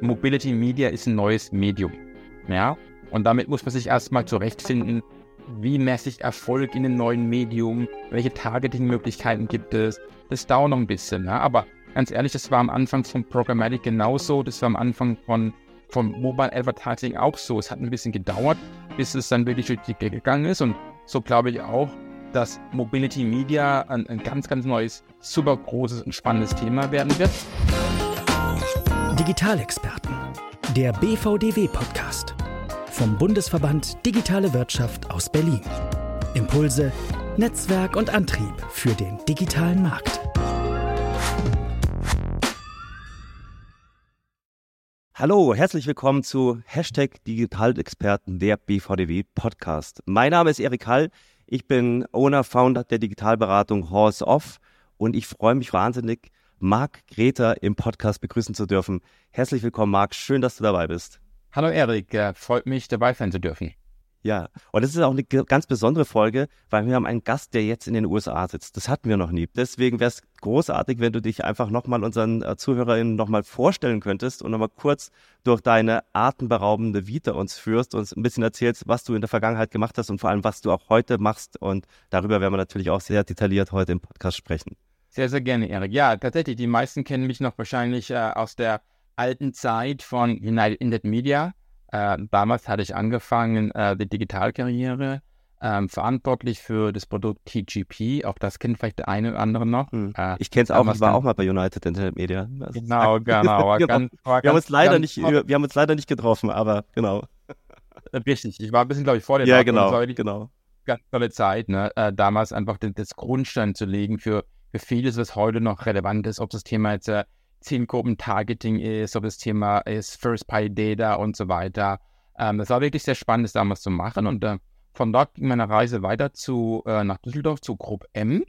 Mobility Media ist ein neues Medium. Ja? Und damit muss man sich erstmal zurechtfinden, wie messe ich Erfolg in einem neuen Medium, welche Targeting-Möglichkeiten gibt es. Das dauert noch ein bisschen. Ja? Aber ganz ehrlich, das war am Anfang von Programmatic genauso, das war am Anfang von, von Mobile Advertising auch so. Es hat ein bisschen gedauert, bis es dann wirklich durch die gegangen ist. Und so glaube ich auch, dass Mobility Media ein, ein ganz, ganz neues, super großes und spannendes Thema werden wird. Digitalexperten, der BVDW-Podcast vom Bundesverband Digitale Wirtschaft aus Berlin. Impulse, Netzwerk und Antrieb für den digitalen Markt. Hallo, herzlich willkommen zu Hashtag Digitalexperten, der BVDW Podcast. Mein Name ist Erik Hall, ich bin Owner, Founder der Digitalberatung Horse Off und ich freue mich wahnsinnig, Marc Greta im Podcast begrüßen zu dürfen. Herzlich willkommen, Marc. Schön, dass du dabei bist. Hallo Erik, freut mich dabei sein zu dürfen. Ja, und das ist auch eine ganz besondere Folge, weil wir haben einen Gast, der jetzt in den USA sitzt. Das hatten wir noch nie. Deswegen wäre es großartig, wenn du dich einfach nochmal unseren äh, ZuhörerInnen nochmal vorstellen könntest und nochmal kurz durch deine atemberaubende Vita uns führst und uns ein bisschen erzählst, was du in der Vergangenheit gemacht hast und vor allem, was du auch heute machst. Und darüber werden wir natürlich auch sehr detailliert heute im Podcast sprechen. Sehr, sehr gerne, Erik. Ja, tatsächlich, die meisten kennen mich noch wahrscheinlich äh, aus der alten Zeit von United Internet Media. Äh, damals hatte ich angefangen, äh, die Digitalkarriere, ähm, verantwortlich für das Produkt TGP. Auch das kennt vielleicht der eine oder andere noch. Hm. Äh, ich kenne es auch, ich war auch mal bei United Internet Media. Das genau, genau. genau. Ganz, wir, ganz, haben uns leider nicht, wir haben uns leider nicht getroffen, aber genau. Äh, richtig, ich war ein bisschen, glaube ich, vor dir. Ja, genau, genau. Ganz tolle Zeit, ne? Äh, damals einfach den, das Grundstein zu legen für für vieles, was heute noch relevant ist, ob das Thema jetzt äh, Zielgruppen-Targeting ist, ob das Thema ist First-Party-Data und so weiter. Ähm, das war wirklich sehr spannend, das damals zu machen. Und äh, von dort ging meine Reise weiter zu, äh, nach Düsseldorf zu Group M.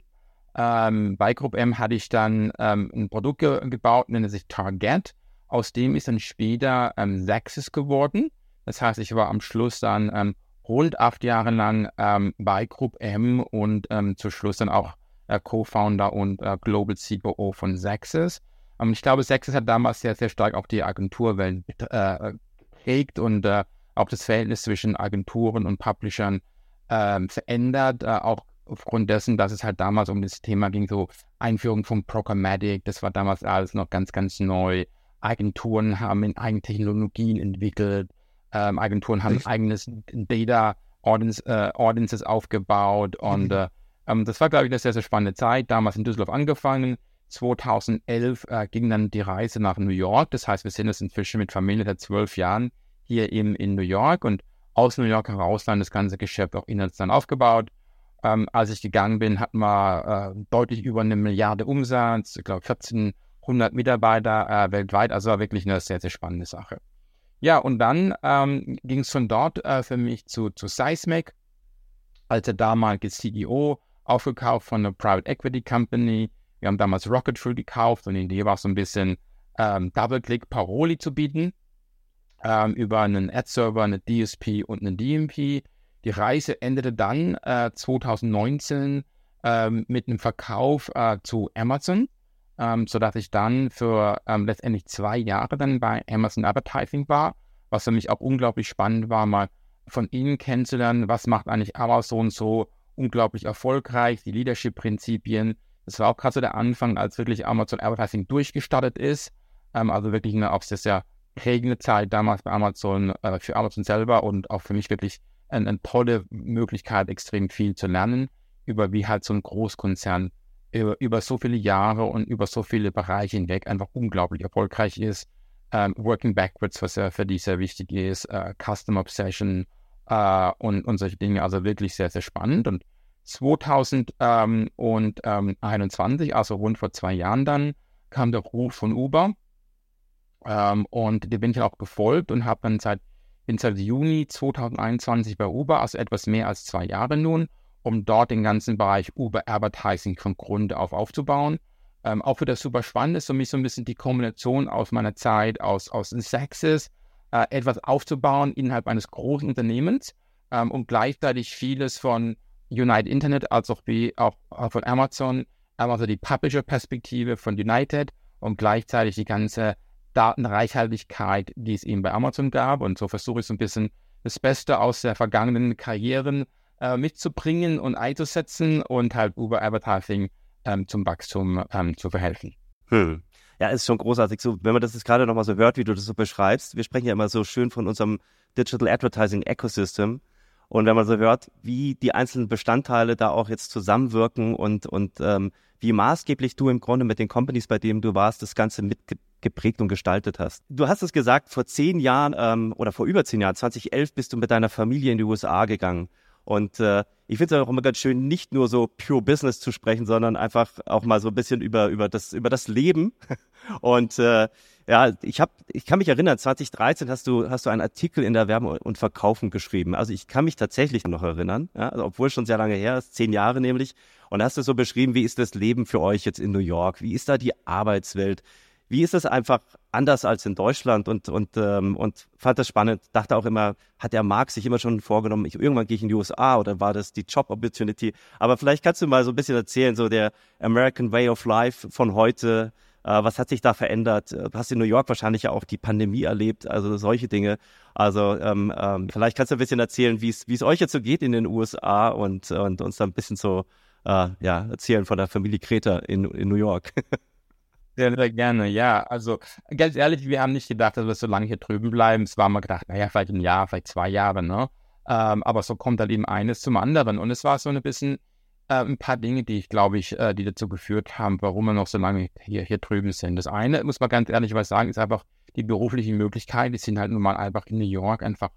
Ähm, bei Group M hatte ich dann ähm, ein Produkt ge gebaut, nennt sich Target. Aus dem ist dann später ähm, Zaxis geworden. Das heißt, ich war am Schluss dann ähm, rund acht Jahre lang ähm, bei Group M und ähm, zum Schluss dann auch äh, Co-Founder und äh, Global CBO von Zaxis. Ähm, ich glaube, Zaxis hat damals sehr, sehr stark auch die Agenturwelt äh, geprägt und äh, auch das Verhältnis zwischen Agenturen und Publishern ähm, verändert, äh, auch aufgrund dessen, dass es halt damals um das Thema ging, so Einführung von Programmatic, das war damals alles noch ganz, ganz neu. Agenturen haben in eigenen Technologien entwickelt, ähm, Agenturen haben eigenes Data Audience, äh, Audiences aufgebaut und mhm. Ähm, das war, glaube ich, eine sehr, sehr spannende Zeit. Damals in Düsseldorf angefangen. 2011 äh, ging dann die Reise nach New York. Das heißt, wir sind jetzt inzwischen mit Familie seit zwölf Jahren hier in, in New York und aus New York heraus dann das ganze Geschäft auch international aufgebaut. Ähm, als ich gegangen bin, hatten wir äh, deutlich über eine Milliarde Umsatz, ich glaube 1400 Mitarbeiter äh, weltweit. Also war wirklich eine sehr, sehr spannende Sache. Ja, und dann ähm, ging es von dort äh, für mich zu, zu Seismic als der damalige CEO aufgekauft von einer Private Equity Company. Wir haben damals Rocket Fuel gekauft und die Idee war so ein bisschen ähm, Double-Click Paroli zu bieten ähm, über einen Ad-Server, eine DSP und eine DMP. Die Reise endete dann äh, 2019 ähm, mit einem Verkauf äh, zu Amazon, ähm, sodass ich dann für ähm, letztendlich zwei Jahre dann bei Amazon Advertising war, was für mich auch unglaublich spannend war, mal von Ihnen kennenzulernen, was macht eigentlich Amazon so unglaublich erfolgreich, die Leadership-Prinzipien. Das war auch gerade so der Anfang, als wirklich Amazon Advertising durchgestartet ist. Ähm, also wirklich eine auch sehr, sehr prägende Zeit damals bei Amazon, äh, für Amazon selber und auch für mich wirklich eine, eine, tolle Möglichkeit, extrem viel zu lernen über wie halt so ein Großkonzern über, über so viele Jahre und über so viele Bereiche hinweg einfach unglaublich erfolgreich ist. Ähm, working backwards, was ja für die sehr wichtig ist, äh, Customer Obsession, äh, und, und solche Dinge. Also wirklich sehr, sehr spannend. Und 2021, also rund vor zwei Jahren dann, kam der Ruf von Uber. Ähm, und dem bin ich auch gefolgt und habe dann seit, bin seit Juni 2021 bei Uber, also etwas mehr als zwei Jahre nun, um dort den ganzen Bereich Uber Advertising von Grund auf aufzubauen. Ähm, auch wieder super spannend ist für mich so ein bisschen die Kombination aus meiner Zeit aus, aus Sexes, äh, etwas aufzubauen innerhalb eines großen Unternehmens ähm, und gleichzeitig vieles von United Internet als auch, wie, auch, von Amazon, also die Publisher-Perspektive von United und gleichzeitig die ganze Datenreichhaltigkeit, die es eben bei Amazon gab. Und so versuche ich so ein bisschen das Beste aus der vergangenen Karrieren äh, mitzubringen und einzusetzen und halt über Advertising ähm, zum Wachstum ähm, zu verhelfen. Hm. Ja, ist schon großartig. So, wenn man das jetzt gerade nochmal so hört, wie du das so beschreibst, wir sprechen ja immer so schön von unserem Digital Advertising Ecosystem. Und wenn man so hört, wie die einzelnen Bestandteile da auch jetzt zusammenwirken und, und ähm, wie maßgeblich du im Grunde mit den Companies, bei denen du warst, das Ganze mitgeprägt und gestaltet hast. Du hast es gesagt, vor zehn Jahren ähm, oder vor über zehn Jahren, 2011, bist du mit deiner Familie in die USA gegangen. Und äh, ich finde es auch immer ganz schön, nicht nur so pure Business zu sprechen, sondern einfach auch mal so ein bisschen über, über, das, über das Leben. Und äh, ja, ich habe, ich kann mich erinnern, 2013 hast du, hast du einen Artikel in der Werbung und Verkaufen geschrieben. Also ich kann mich tatsächlich noch erinnern, ja, also obwohl schon sehr lange her ist, zehn Jahre nämlich. Und hast du so beschrieben, wie ist das Leben für euch jetzt in New York? Wie ist da die Arbeitswelt? Wie ist das einfach anders als in Deutschland und, und, ähm, und fand das spannend. Dachte auch immer, hat der Marc sich immer schon vorgenommen, ich, irgendwann gehe ich in die USA oder war das die Job Opportunity? Aber vielleicht kannst du mal so ein bisschen erzählen, so der American Way of Life von heute. Äh, was hat sich da verändert? Du hast in New York wahrscheinlich ja auch die Pandemie erlebt, also solche Dinge. Also ähm, ähm, vielleicht kannst du ein bisschen erzählen, wie es euch jetzt so geht in den USA und, und uns da ein bisschen so äh, ja, erzählen von der Familie Kreta in, in New York. Sehr, sehr gerne, ja. Also ganz ehrlich, wir haben nicht gedacht, dass wir so lange hier drüben bleiben. Es war mal gedacht, naja, vielleicht ein Jahr, vielleicht zwei Jahre, ne? Ähm, aber so kommt halt eben eines zum anderen. Und es war so ein bisschen äh, ein paar Dinge, die ich glaube ich, äh, die dazu geführt haben, warum wir noch so lange hier, hier drüben sind. Das eine, muss man ganz ehrlich was sagen, ist einfach die beruflichen Möglichkeiten. Die sind halt nun mal einfach in New York einfach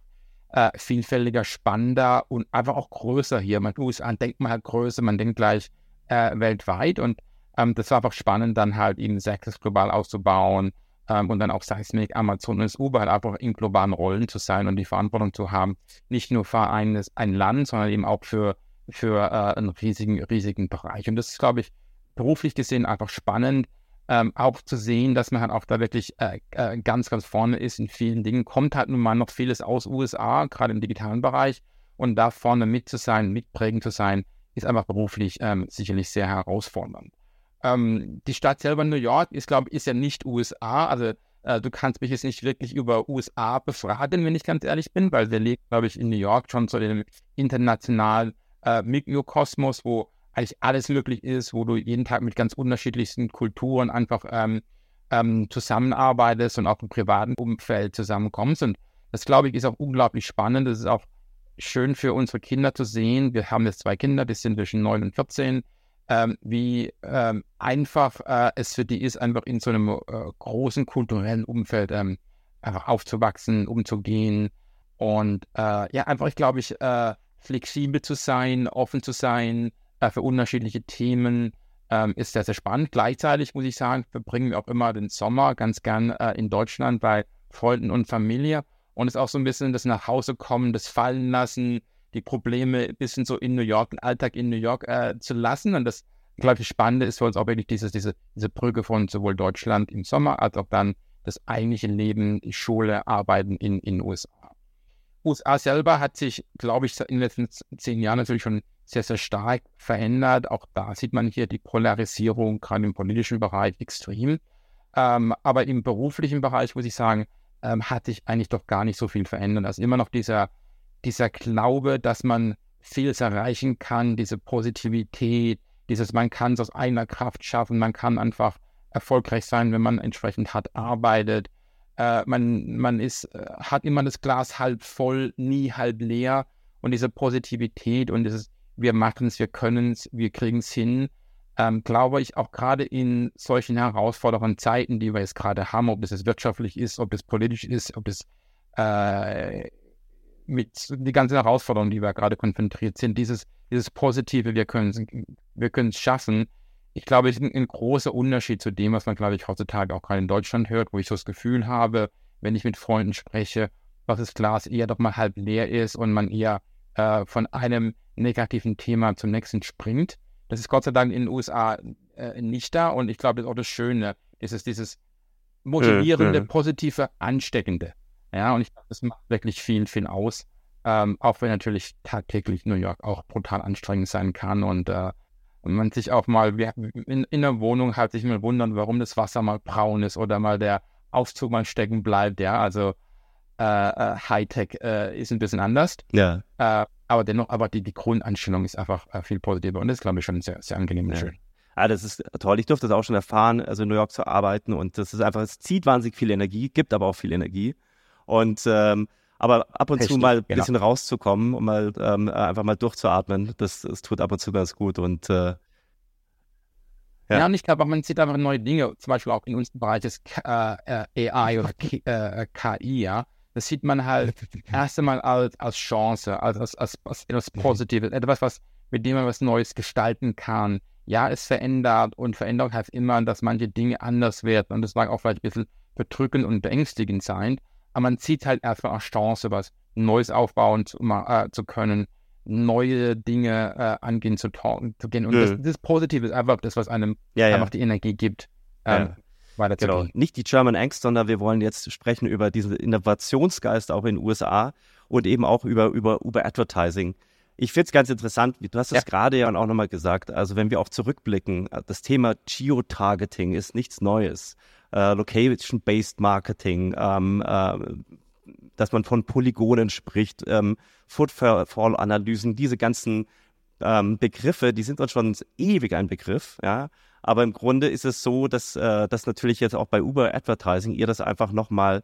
äh, vielfältiger, spannender und einfach auch größer hier. Man USA denkt man halt größer, man denkt gleich äh, weltweit und ähm, das war einfach spannend, dann halt eben Sexes global auszubauen ähm, und dann auch Seismic, Amazon und Uber halt einfach in globalen Rollen zu sein und die Verantwortung zu haben, nicht nur für ein, ein Land, sondern eben auch für, für äh, einen riesigen, riesigen Bereich. Und das ist, glaube ich, beruflich gesehen einfach spannend, ähm, auch zu sehen, dass man halt auch da wirklich äh, äh, ganz, ganz vorne ist in vielen Dingen. Kommt halt nun mal noch vieles aus USA, gerade im digitalen Bereich. Und da vorne mit zu sein, mitprägend zu sein, ist einfach beruflich ähm, sicherlich sehr herausfordernd. Ähm, die Stadt selber New York ist, glaube ich, ist ja nicht USA. Also äh, du kannst mich jetzt nicht wirklich über USA befragen, wenn ich ganz ehrlich bin, weil wir leben, glaube ich, in New York schon zu dem internationalen äh, Mikrokosmos, wo eigentlich alles möglich ist, wo du jeden Tag mit ganz unterschiedlichsten Kulturen einfach ähm, ähm, zusammenarbeitest und auch im privaten Umfeld zusammenkommst. Und das, glaube ich, ist auch unglaublich spannend. Das ist auch schön für unsere Kinder zu sehen. Wir haben jetzt zwei Kinder, die sind zwischen 9 und 14 ähm, wie ähm, einfach äh, es für die ist, einfach in so einem äh, großen kulturellen Umfeld ähm, einfach aufzuwachsen, umzugehen und äh, ja, einfach, ich glaube ich, äh, flexibel zu sein, offen zu sein äh, für unterschiedliche Themen. Ähm, ist sehr, sehr spannend. Gleichzeitig muss ich sagen, verbringen wir auch immer den Sommer ganz gern äh, in Deutschland bei Freunden und Familie. Und es ist auch so ein bisschen das nach Hause kommen, das Fallen lassen, die Probleme ein bisschen so in New York, den Alltag in New York äh, zu lassen. Und das, glaube ich, Spannende ist für uns auch wirklich dieses, diese, diese Brücke von sowohl Deutschland im Sommer als auch dann das eigentliche Leben, die Schule, Arbeiten in den USA. USA selber hat sich, glaube ich, in den letzten zehn Jahren natürlich schon sehr, sehr stark verändert. Auch da sieht man hier die Polarisierung, gerade im politischen Bereich, extrem. Ähm, aber im beruflichen Bereich, muss ich sagen, ähm, hat sich eigentlich doch gar nicht so viel verändert. Also immer noch dieser dieser Glaube, dass man vieles erreichen kann, diese Positivität, dieses, man kann es aus eigener Kraft schaffen, man kann einfach erfolgreich sein, wenn man entsprechend hart arbeitet. Äh, man, man ist, äh, hat immer das Glas halb voll, nie halb leer. Und diese Positivität und dieses, wir machen es, wir können es, wir kriegen es hin, ähm, glaube ich, auch gerade in solchen herausfordernden Zeiten, die wir jetzt gerade haben, ob es wirtschaftlich ist, ob es politisch ist, ob es äh, mit die ganzen Herausforderungen, die wir gerade konfrontiert sind, dieses, dieses Positive, wir können es wir können's schaffen, ich glaube, es ist ein, ein, großer Unterschied zu dem, was man, glaube ich, heutzutage auch gerade in Deutschland hört, wo ich so das Gefühl habe, wenn ich mit Freunden spreche, dass das Glas eher doch mal halb leer ist und man eher äh, von einem negativen Thema zum nächsten springt. Das ist Gott sei Dank in den USA äh, nicht da und ich glaube, das ist auch das Schöne, ist es dieses motivierende, äh, positive, ansteckende. Ja, und ich glaube, das macht wirklich viel, viel aus. Ähm, auch wenn natürlich tagtäglich New York auch brutal anstrengend sein kann und äh, man sich auch mal in, in der Wohnung halt sich mal wundern, warum das Wasser mal braun ist oder mal der Aufzug mal stecken bleibt, ja, also äh, äh, Hightech äh, ist ein bisschen anders. Ja. Äh, aber dennoch, aber die, die Grundeinstellung ist einfach äh, viel positiver und das ist, glaube ich, schon sehr, sehr angenehm und ja. schön. Ah, das ist toll. Ich durfte das auch schon erfahren, also in New York zu arbeiten und das ist einfach, es zieht wahnsinnig viel Energie, gibt aber auch viel Energie. Und ähm, aber ab und Richtig, zu mal ein genau. bisschen rauszukommen und mal ähm, einfach mal durchzuatmen, das, das tut ab und zu ganz gut. Und äh, ja. ja, und ich glaube man sieht einfach neue Dinge, zum Beispiel auch in unserem Bereich des äh, äh AI oder K äh, KI, ja. Das sieht man halt erst einmal als, als Chance, als, als, als, als etwas Positives, etwas, was, mit dem man was Neues gestalten kann. Ja, es verändert und Veränderung heißt immer, dass manche Dinge anders werden und das mag auch vielleicht ein bisschen bedrückend und beängstigend sein, aber man sieht halt erstmal als Chance, was Neues aufbauen zu, äh, zu können, neue Dinge äh, angehen zu, zu gehen. Und das, das Positive ist einfach das, was einem ja, ja. einfach die Energie gibt, ähm, ja. Genau. Nicht die German Angst, sondern wir wollen jetzt sprechen über diesen Innovationsgeist auch in den USA und eben auch über, über, über Advertising. Ich finde es ganz interessant, du hast es gerade ja auch nochmal gesagt, also wenn wir auch zurückblicken, das Thema Geotargeting ist nichts Neues. Äh, Location-Based Marketing, ähm, äh, dass man von Polygonen spricht, ähm, Footfall-Analysen, diese ganzen ähm, Begriffe, die sind uns schon ewig ein Begriff, ja. Aber im Grunde ist es so, dass, äh, dass natürlich jetzt auch bei Uber Advertising ihr das einfach nochmal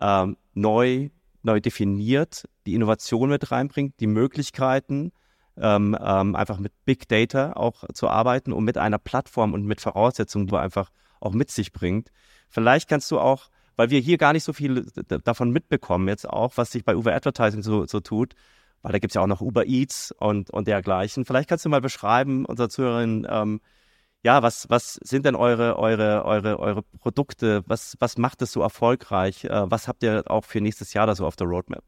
ähm, neu, neu definiert, die Innovation mit reinbringt, die Möglichkeiten, ähm, ähm, einfach mit Big Data auch zu arbeiten und mit einer Plattform und mit Voraussetzungen, die einfach auch mit sich bringt. Vielleicht kannst du auch weil wir hier gar nicht so viel davon mitbekommen jetzt auch, was sich bei Uber Advertising so, so tut, weil da gibt es ja auch noch Uber Eats und, und dergleichen. Vielleicht kannst du mal beschreiben, unserer Zuhörerin, ähm, ja, was, was sind denn eure, eure, eure, eure Produkte? Was, was macht es so erfolgreich? Äh, was habt ihr auch für nächstes Jahr da so auf der Roadmap?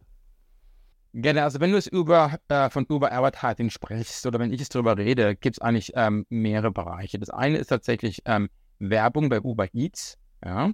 Genau, also wenn du es über, äh, von Uber Advertising sprichst oder wenn ich es darüber rede, gibt es eigentlich ähm, mehrere Bereiche. Das eine ist tatsächlich ähm, Werbung bei Uber Eats. Ja?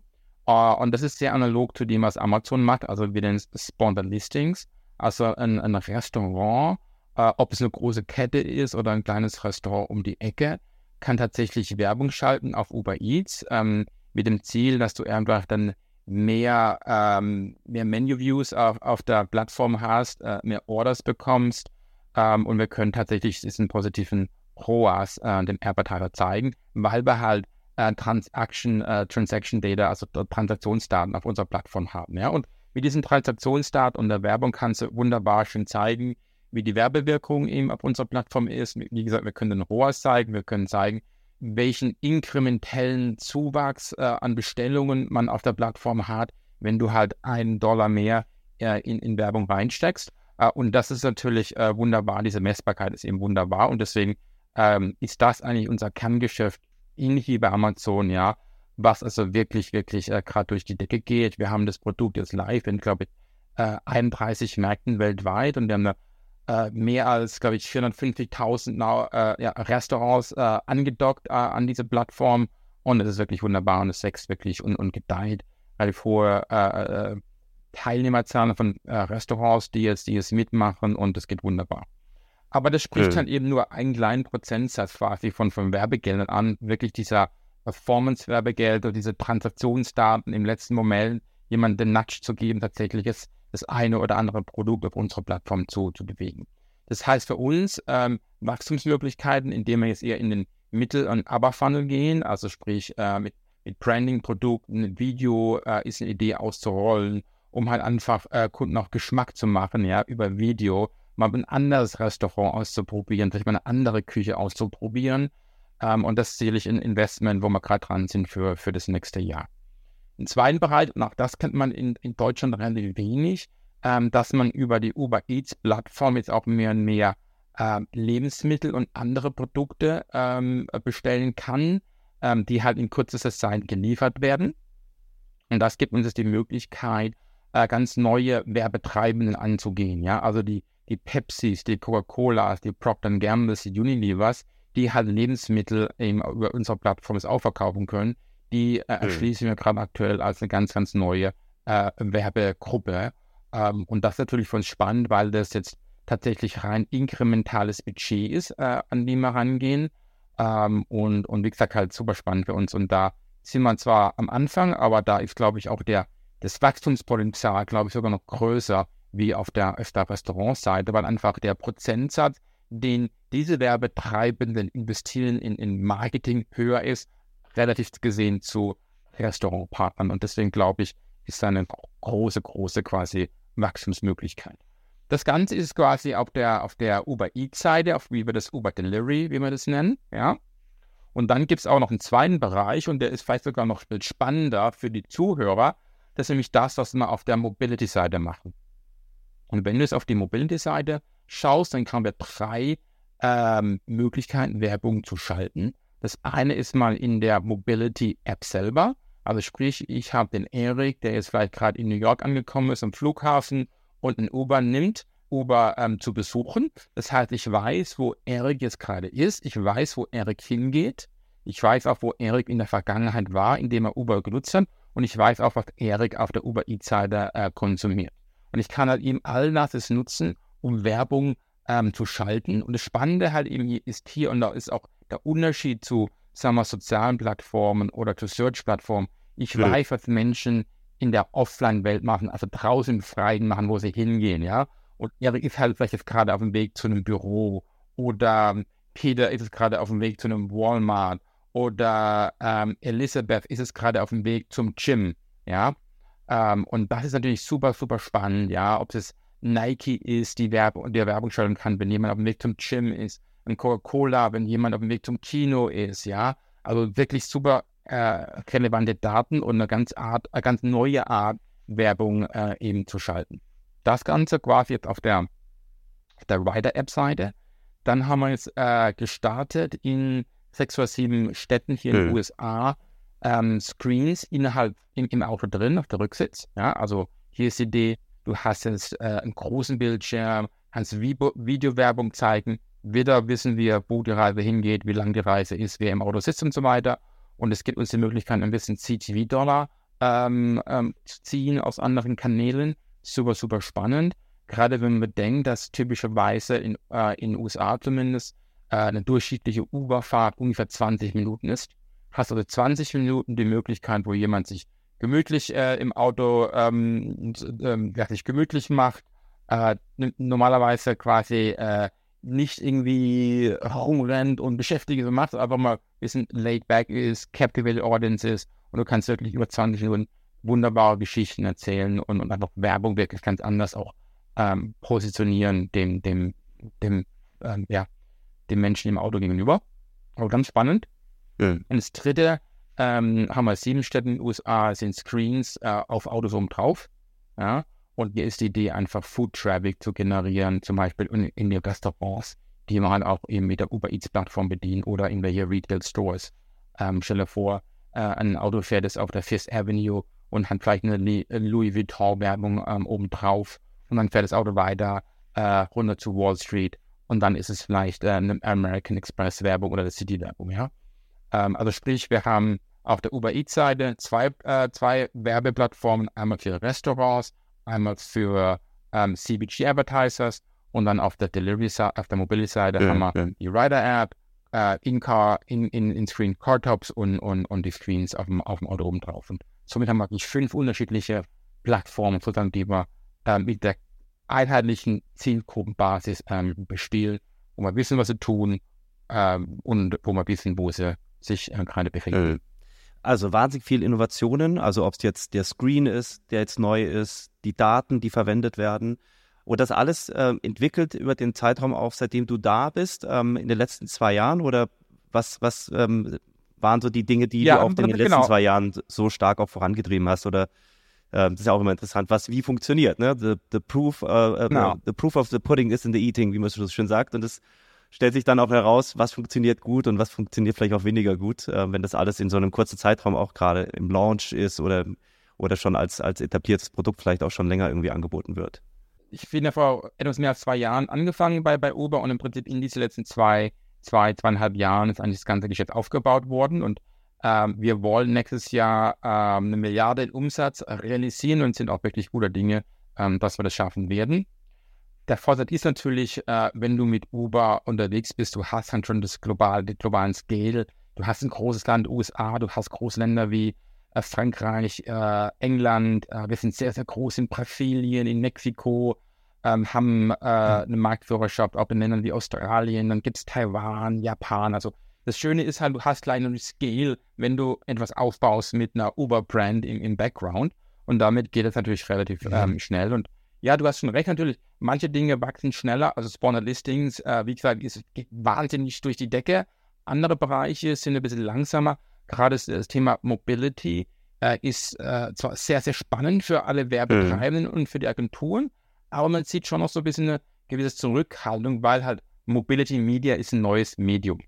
Uh, und das ist sehr analog zu dem, was Amazon macht. Also wir es Sponsored Listings. Also ein, ein Restaurant, uh, ob es eine große Kette ist oder ein kleines Restaurant um die Ecke, kann tatsächlich Werbung schalten auf Uber Eats ähm, mit dem Ziel, dass du einfach dann mehr, ähm, mehr Menu-Views auf, auf der Plattform hast, äh, mehr Orders bekommst ähm, und wir können tatsächlich diesen positiven ROAS äh, dem Advertiser zeigen, weil wir halt Transaction, äh, Transaction Data, also Transaktionsdaten auf unserer Plattform haben. Ja? Und mit diesen Transaktionsdaten und der Werbung kannst du wunderbar schön zeigen, wie die Werbewirkung eben auf unserer Plattform ist. Wie gesagt, wir können den ROAS zeigen, wir können zeigen, welchen inkrementellen Zuwachs äh, an Bestellungen man auf der Plattform hat, wenn du halt einen Dollar mehr äh, in, in Werbung reinsteckst. Äh, und das ist natürlich äh, wunderbar, diese Messbarkeit ist eben wunderbar und deswegen ähm, ist das eigentlich unser Kerngeschäft ähnlich wie bei Amazon, ja, was also wirklich, wirklich äh, gerade durch die Decke geht. Wir haben das Produkt jetzt live in, glaube ich, äh, 31 Märkten weltweit und wir haben äh, mehr als, glaube ich, 450.000 äh, ja, Restaurants äh, angedockt äh, an diese Plattform und es ist wirklich wunderbar und es wächst wirklich und, und gedeiht. Relativ hohe Teilnehmerzahlen von Restaurants, die jetzt, die jetzt mitmachen und es geht wunderbar. Aber das spricht mhm. halt eben nur einen kleinen Prozentsatz quasi von, von Werbegeldern an. Wirklich dieser Performance-Werbegeld oder diese Transaktionsdaten im letzten Moment jemandem den Nudge zu geben, tatsächlich das, das eine oder andere Produkt auf unserer Plattform zu, zu bewegen. Das heißt für uns ähm, Wachstumsmöglichkeiten, indem wir jetzt eher in den Mittel- und Upper-Funnel gehen, also sprich äh, mit, mit Branding-Produkten, Video äh, ist eine Idee auszurollen, um halt einfach äh, Kunden auch Geschmack zu machen, ja, über Video mal ein anderes Restaurant auszuprobieren, vielleicht mal eine andere Küche auszuprobieren. Ähm, und das ist sicherlich ein Investment, wo wir gerade dran sind für, für das nächste Jahr. Im zweiten Bereich, und auch das kennt man in, in Deutschland relativ wenig, ähm, dass man über die Uber Eats Plattform jetzt auch mehr und mehr ähm, Lebensmittel und andere Produkte ähm, bestellen kann, ähm, die halt in kürzester Zeit geliefert werden. Und das gibt uns jetzt die Möglichkeit, äh, ganz neue Werbetreibenden anzugehen. Ja, also die die Pepsis, die Coca-Colas, die Procter Gambles, die Unilevers, die halt Lebensmittel eben über unsere Plattform auch verkaufen können, die äh, mhm. erschließen wir gerade aktuell als eine ganz, ganz neue äh, Werbegruppe. Ähm, und das ist natürlich für uns spannend, weil das jetzt tatsächlich rein inkrementales Budget ist, äh, an dem wir rangehen. Ähm, und, und wie gesagt, halt super spannend für uns. Und da sind wir zwar am Anfang, aber da ist, glaube ich, auch der, das Wachstumspotenzial, glaube ich, sogar noch größer wie auf der, auf der Restaurantseite, weil einfach der Prozentsatz, den diese Werbetreibenden investieren in, in Marketing höher ist, relativ gesehen zu Restaurantpartnern. Und deswegen glaube ich, ist da eine große, große quasi Wachstumsmöglichkeit. Das Ganze ist quasi auf der, auf der Uber Eats-Seite, auf wie wir das Uber Delivery, wie wir das nennen, ja. Und dann gibt es auch noch einen zweiten Bereich und der ist vielleicht sogar noch spannender für die Zuhörer. Das ist nämlich das, was wir auf der Mobility-Seite machen. Und wenn du es auf die Mobility-Seite schaust, dann haben wir drei ähm, Möglichkeiten, Werbung zu schalten. Das eine ist mal in der Mobility-App selber. Also sprich, ich habe den Erik, der jetzt vielleicht gerade in New York angekommen ist, am Flughafen und ein Uber nimmt, Uber ähm, zu besuchen. Das heißt, ich weiß, wo Erik jetzt gerade ist. Ich weiß, wo Erik hingeht. Ich weiß auch, wo Erik in der Vergangenheit war, indem er Uber genutzt hat. Und ich weiß auch, was Erik auf der Uber Eats-Seite äh, konsumiert. Und ich kann halt eben all das nutzen, um Werbung ähm, zu schalten. Und das Spannende halt eben ist hier, und da ist auch der Unterschied zu, sagen wir, sozialen Plattformen oder zu Search-Plattformen. Ich ja. weiß, was Menschen in der Offline-Welt machen, also draußen im Freien machen, wo sie hingehen, ja. Und Erik ist halt vielleicht jetzt gerade auf dem Weg zu einem Büro oder Peter ist es gerade auf dem Weg zu einem Walmart oder ähm, Elisabeth ist es gerade auf dem Weg zum Gym, ja. Ähm, und das ist natürlich super, super spannend, ja. Ob es Nike ist, die Werbung, der Werbung schalten kann, wenn jemand auf dem Weg zum Gym ist, ein Coca-Cola, wenn jemand auf dem Weg zum Kino ist, ja. Also wirklich super äh, relevante Daten und eine ganz, Art, eine ganz neue Art, Werbung äh, eben zu schalten. Das Ganze quasi jetzt auf der, der Rider-App-Seite. Dann haben wir jetzt äh, gestartet in sechs oder sieben Städten hier mhm. in den USA ähm, Screens innerhalb im, im, Auto drin, auf der Rücksitz. Ja, also hier ist die Idee, du hast jetzt äh, einen großen Bildschirm, kannst Videowerbung zeigen. Wieder wissen wir, wo die Reise hingeht, wie lang die Reise ist, wer im Auto sitzt und so weiter. Und es gibt uns die Möglichkeit, ein bisschen CTV-Dollar ähm, ähm, zu ziehen aus anderen Kanälen. Super, super spannend. Gerade wenn man bedenkt, dass typischerweise in äh, den USA zumindest äh, eine durchschnittliche Uber-Fahrt ungefähr 20 Minuten ist. Hast also 20 Minuten die Möglichkeit, wo jemand sich gemütlich äh, im Auto ähm, ähm, sich gemütlich macht. Äh, normalerweise quasi äh, nicht irgendwie rumrennt und beschäftigt und macht, einfach mal ein bisschen laid back ist, captivated audience ist und du kannst wirklich über 20 Minuten wunderbare Geschichten erzählen und, und einfach Werbung wirklich ganz anders auch ähm, positionieren dem, dem, dem, ähm, ja, dem Menschen im Auto gegenüber. Aber ganz spannend. Ja. Und das dritte ähm, haben wir sieben Städte in den USA, sind Screens äh, auf Autos oben drauf. Ja, und hier ist die Idee, einfach Food Traffic zu generieren, zum Beispiel in, in den Restaurants, die man halt auch eben mit der Uber Eats Plattform bedienen oder in welche Retail Stores. Ähm, stell dir vor, äh, ein Auto fährt es auf der Fifth Avenue und hat vielleicht eine Louis Vuitton Werbung ähm, obendrauf und dann fährt das Auto weiter äh, runter zu Wall Street und dann ist es vielleicht äh, eine American Express Werbung oder eine City Werbung, ja. Ähm, also sprich, wir haben auf der Uber Eats Seite zwei, äh, zwei Werbeplattformen, einmal für Restaurants einmal für ähm, CBG-Advertisers und dann auf der Delivery auf der Mobility-Seite ja, haben wir ja. die Rider-App, äh, In-Car, in, in, in Screen Car-Tops und, und, und die Screens auf dem, auf dem Auto oben drauf. Und somit haben wir wirklich fünf unterschiedliche Plattformen, sozusagen, die wir äh, mit der einheitlichen Zielgruppenbasis ähm, bespielen, wo wir wissen, was sie tun ähm, und wo wir wissen, wo sie sich äh, gerade befinden. Also wahnsinnig viel Innovationen, also ob es jetzt der Screen ist, der jetzt neu ist, die Daten, die verwendet werden. Und das alles äh, entwickelt über den Zeitraum auch, seitdem du da bist, ähm, in den letzten zwei Jahren? Oder was, was ähm, waren so die Dinge, die ja, du auch in den letzten genau. zwei Jahren so stark auch vorangetrieben hast? Oder äh, das ist ja auch immer interessant, was wie funktioniert. Ne? The, the, proof, uh, genau. the proof of the pudding is in the eating, wie man so schön sagt. Und das stellt sich dann auch heraus, was funktioniert gut und was funktioniert vielleicht auch weniger gut, äh, wenn das alles in so einem kurzen Zeitraum auch gerade im Launch ist oder, oder schon als, als etabliertes Produkt vielleicht auch schon länger irgendwie angeboten wird. Ich bin ja vor etwas mehr als zwei Jahren angefangen bei, bei Uber und im Prinzip in diese letzten zwei, zwei, zweieinhalb Jahren ist eigentlich das ganze Geschäft aufgebaut worden und ähm, wir wollen nächstes Jahr ähm, eine Milliarde in Umsatz realisieren und sind auch wirklich guter Dinge, ähm, dass wir das schaffen werden der Vorteil ist natürlich, äh, wenn du mit Uber unterwegs bist, du hast dann schon das global, den globalen Scale. Du hast ein großes Land, USA, du hast große Länder wie äh, Frankreich, äh, England. Äh, wir sind sehr, sehr groß in Brasilien, in Mexiko, ähm, haben äh, eine Marktführerschaft auch in Ländern wie Australien. Dann gibt es Taiwan, Japan. Also das Schöne ist halt, du hast gleich einen Scale, wenn du etwas aufbaust mit einer Uber-Brand im, im Background. Und damit geht es natürlich relativ ähm, schnell. Und ja, du hast schon recht, natürlich, manche Dinge wachsen schneller. Also Spawner Listings, äh, wie gesagt, ist, geht wahnsinnig durch die Decke. Andere Bereiche sind ein bisschen langsamer. Gerade das, das Thema Mobility äh, ist äh, zwar sehr, sehr spannend für alle Werbetreibenden mhm. und für die Agenturen, aber man sieht schon noch so ein bisschen eine gewisse Zurückhaltung, weil halt Mobility Media ist ein neues Medium.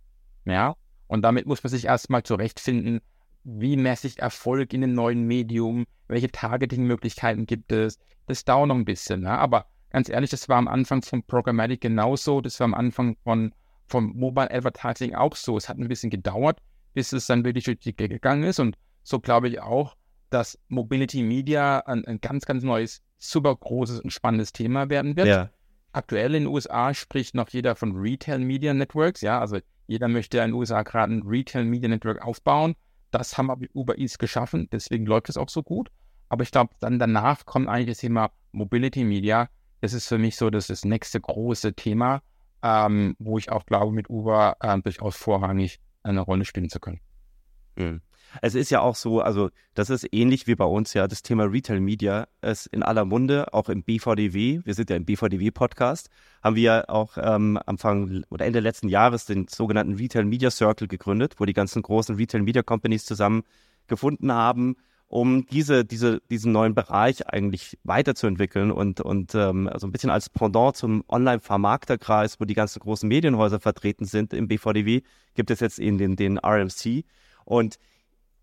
Ja, und damit muss man sich erstmal zurechtfinden, wie messe ich Erfolg in einem neuen Medium, welche Targeting-Möglichkeiten gibt es. Das dauert noch ein bisschen, ne? aber ganz ehrlich, das war am Anfang von Programmatic genauso, das war am Anfang von, von Mobile Advertising auch so. Es hat ein bisschen gedauert, bis es dann wirklich durch die gegangen ist und so glaube ich auch, dass Mobility Media ein, ein, ganz, ganz neues, super großes und spannendes Thema werden wird. Ja. Aktuell in den USA spricht noch jeder von Retail Media Networks, ja, also jeder möchte in den USA gerade ein Retail Media Network aufbauen das haben wir mit Uber Eats geschaffen, deswegen läuft es auch so gut. Aber ich glaube, dann danach kommt eigentlich das Thema Mobility Media. Das ist für mich so das, das nächste große Thema, ähm, wo ich auch glaube, mit Uber äh, durchaus vorrangig eine Rolle spielen zu können. Mhm. Es ist ja auch so, also das ist ähnlich wie bei uns ja, das Thema Retail Media ist in aller Munde, auch im BVDW, wir sind ja im BVDW-Podcast, haben wir auch ähm, Anfang oder Ende letzten Jahres den sogenannten Retail Media Circle gegründet, wo die ganzen großen Retail Media Companies zusammen gefunden haben, um diese, diese, diesen neuen Bereich eigentlich weiterzuentwickeln und, und ähm, also ein bisschen als Pendant zum Online-Vermarkterkreis, wo die ganzen großen Medienhäuser vertreten sind im BVDW, gibt es jetzt eben den, den RMC. Und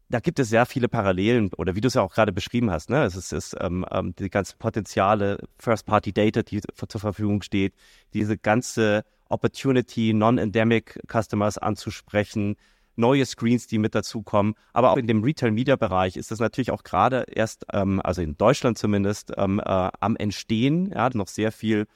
da gibt es sehr viele Parallelen oder wie du es ja auch gerade beschrieben hast, ne? Es ist, ist ähm, ähm, die ganze Potenziale, First-Party-Data, die zur Verfügung steht, diese ganze Opportunity, Non-Endemic Customers anzusprechen, neue Screens, die mit dazukommen. Aber auch in dem Retail-Media-Bereich ist das natürlich auch gerade erst, ähm, also in Deutschland zumindest, ähm, äh, am Entstehen. Ja, noch sehr viel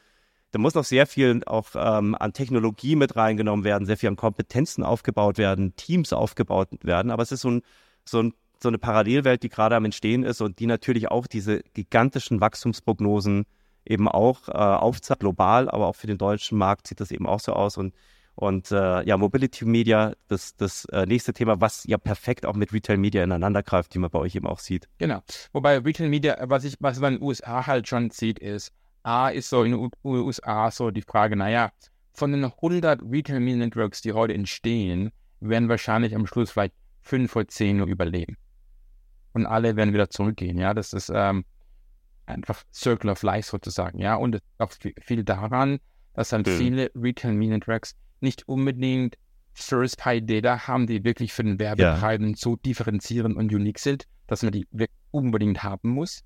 da muss noch sehr viel auch ähm, an Technologie mit reingenommen werden, sehr viel an Kompetenzen aufgebaut werden, Teams aufgebaut werden. Aber es ist so ein so, ein, so eine Parallelwelt, die gerade am Entstehen ist und die natürlich auch diese gigantischen Wachstumsprognosen eben auch äh, aufzeigt, global, aber auch für den deutschen Markt sieht das eben auch so aus. Und, und äh, ja, Mobility Media, das, das äh, nächste Thema, was ja perfekt auch mit Retail Media ineinander greift, die man bei euch eben auch sieht. Genau. Wobei Retail Media, was ich, was man in den USA halt schon sieht, ist, A, ist so in den USA so die Frage, naja, von den 100 Retail Media Networks, die heute entstehen, werden wahrscheinlich am Schluss vielleicht fünf vor zehn nur überleben. Und alle werden wieder zurückgehen. Ja, das ist ähm, einfach Circle of Life sozusagen. Ja, und auch viel daran, dass dann mhm. viele Retail Media Tracks nicht unbedingt First Pie Data haben, die wirklich für den Werbetreibenden ja. so differenzieren und unique sind, dass man die unbedingt haben muss.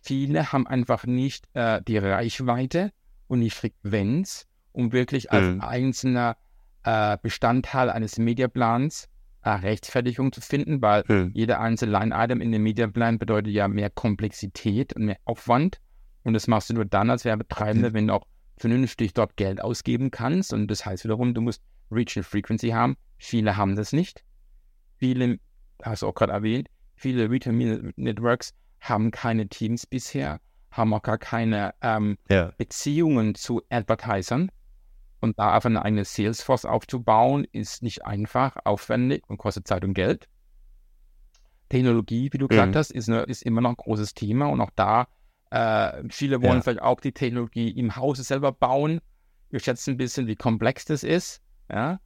Viele haben einfach nicht äh, die Reichweite und die Frequenz, um wirklich als mhm. einzelner äh, Bestandteil eines Mediaplans Rechtfertigung zu finden, weil hm. jeder einzelne Line-Item in dem Mediaplan bedeutet ja mehr Komplexität und mehr Aufwand. Und das machst du nur dann als Werbetreibender, hm. wenn du auch vernünftig dort Geld ausgeben kannst. Und das heißt wiederum, du musst Regional Frequency haben. Viele haben das nicht. Viele, hast du auch gerade erwähnt, viele Retail Networks haben keine Teams bisher, haben auch gar keine ähm, ja. Beziehungen zu Advertisern. Und da einfach eine eigene Salesforce aufzubauen, ist nicht einfach, aufwendig und kostet Zeit und Geld. Technologie, wie du gesagt mhm. hast, ist, eine, ist, immer noch ein großes Thema und auch da, äh, viele wollen ja. vielleicht auch die Technologie im Hause selber bauen. Wir schätzen ein bisschen, wie komplex das ist. Ja?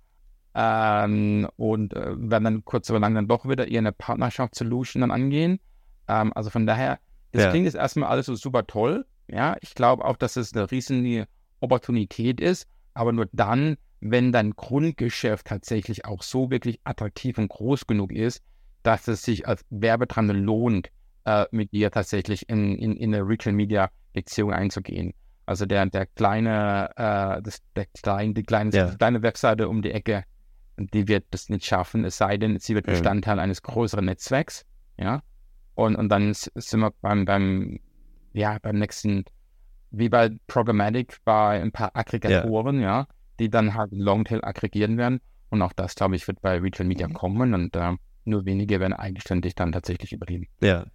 Ähm, und äh, werden dann kurz oder lang dann doch wieder eher eine Partnerschaft-Solution dann angehen. Ähm, also von daher, das ja. klingt jetzt erstmal alles so super toll. Ja, ich glaube auch, dass es eine riesige Opportunität ist aber nur dann, wenn dein Grundgeschäft tatsächlich auch so wirklich attraktiv und groß genug ist, dass es sich als Werbetreibende lohnt, äh, mit dir tatsächlich in, in, in eine Retail Media Beziehung einzugehen. Also der, der kleine, äh, das, der kleine, die kleine, ja. kleine Webseite um die Ecke, die wird das nicht schaffen, es sei denn, sie wird Bestandteil ja. eines größeren Netzwerks, ja. Und, und dann sind wir beim, beim, ja, beim nächsten wie bei Programmatic bei ein paar Aggregatoren, ja, ja die dann halt Longtail aggregieren werden. Und auch das, glaube ich, wird bei Retail Media mhm. kommen und äh, nur wenige werden eigenständig dann tatsächlich übernehmen. Ja.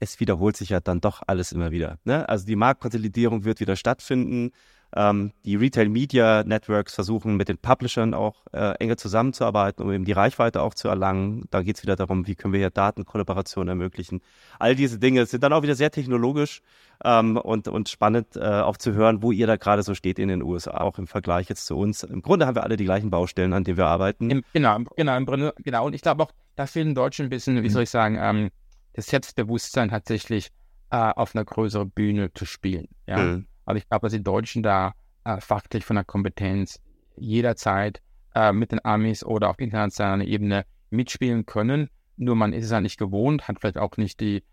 Es wiederholt sich ja dann doch alles immer wieder. Ne? Also die Marktkonsolidierung wird wieder stattfinden. Ähm, die Retail Media Networks versuchen mit den Publishern auch äh, enger zusammenzuarbeiten, um eben die Reichweite auch zu erlangen. Da geht es wieder darum, wie können wir hier Datenkollaboration ermöglichen. All diese Dinge sind dann auch wieder sehr technologisch ähm, und, und spannend äh, auch zu hören, wo ihr da gerade so steht in den USA, auch im Vergleich jetzt zu uns. Im Grunde haben wir alle die gleichen Baustellen, an denen wir arbeiten. Im, genau, genau, im genau. Und ich glaube auch, da fehlen Deutschen ein bisschen, wie mhm. soll ich sagen, ähm, das Selbstbewusstsein tatsächlich äh, auf einer größeren Bühne zu spielen. Ja. Mhm. Aber ich glaube, dass die Deutschen da äh, fachlich von der Kompetenz jederzeit äh, mit den Amis oder auf internationaler Ebene mitspielen können. Nur man ist es ja nicht gewohnt, hat vielleicht auch nicht die,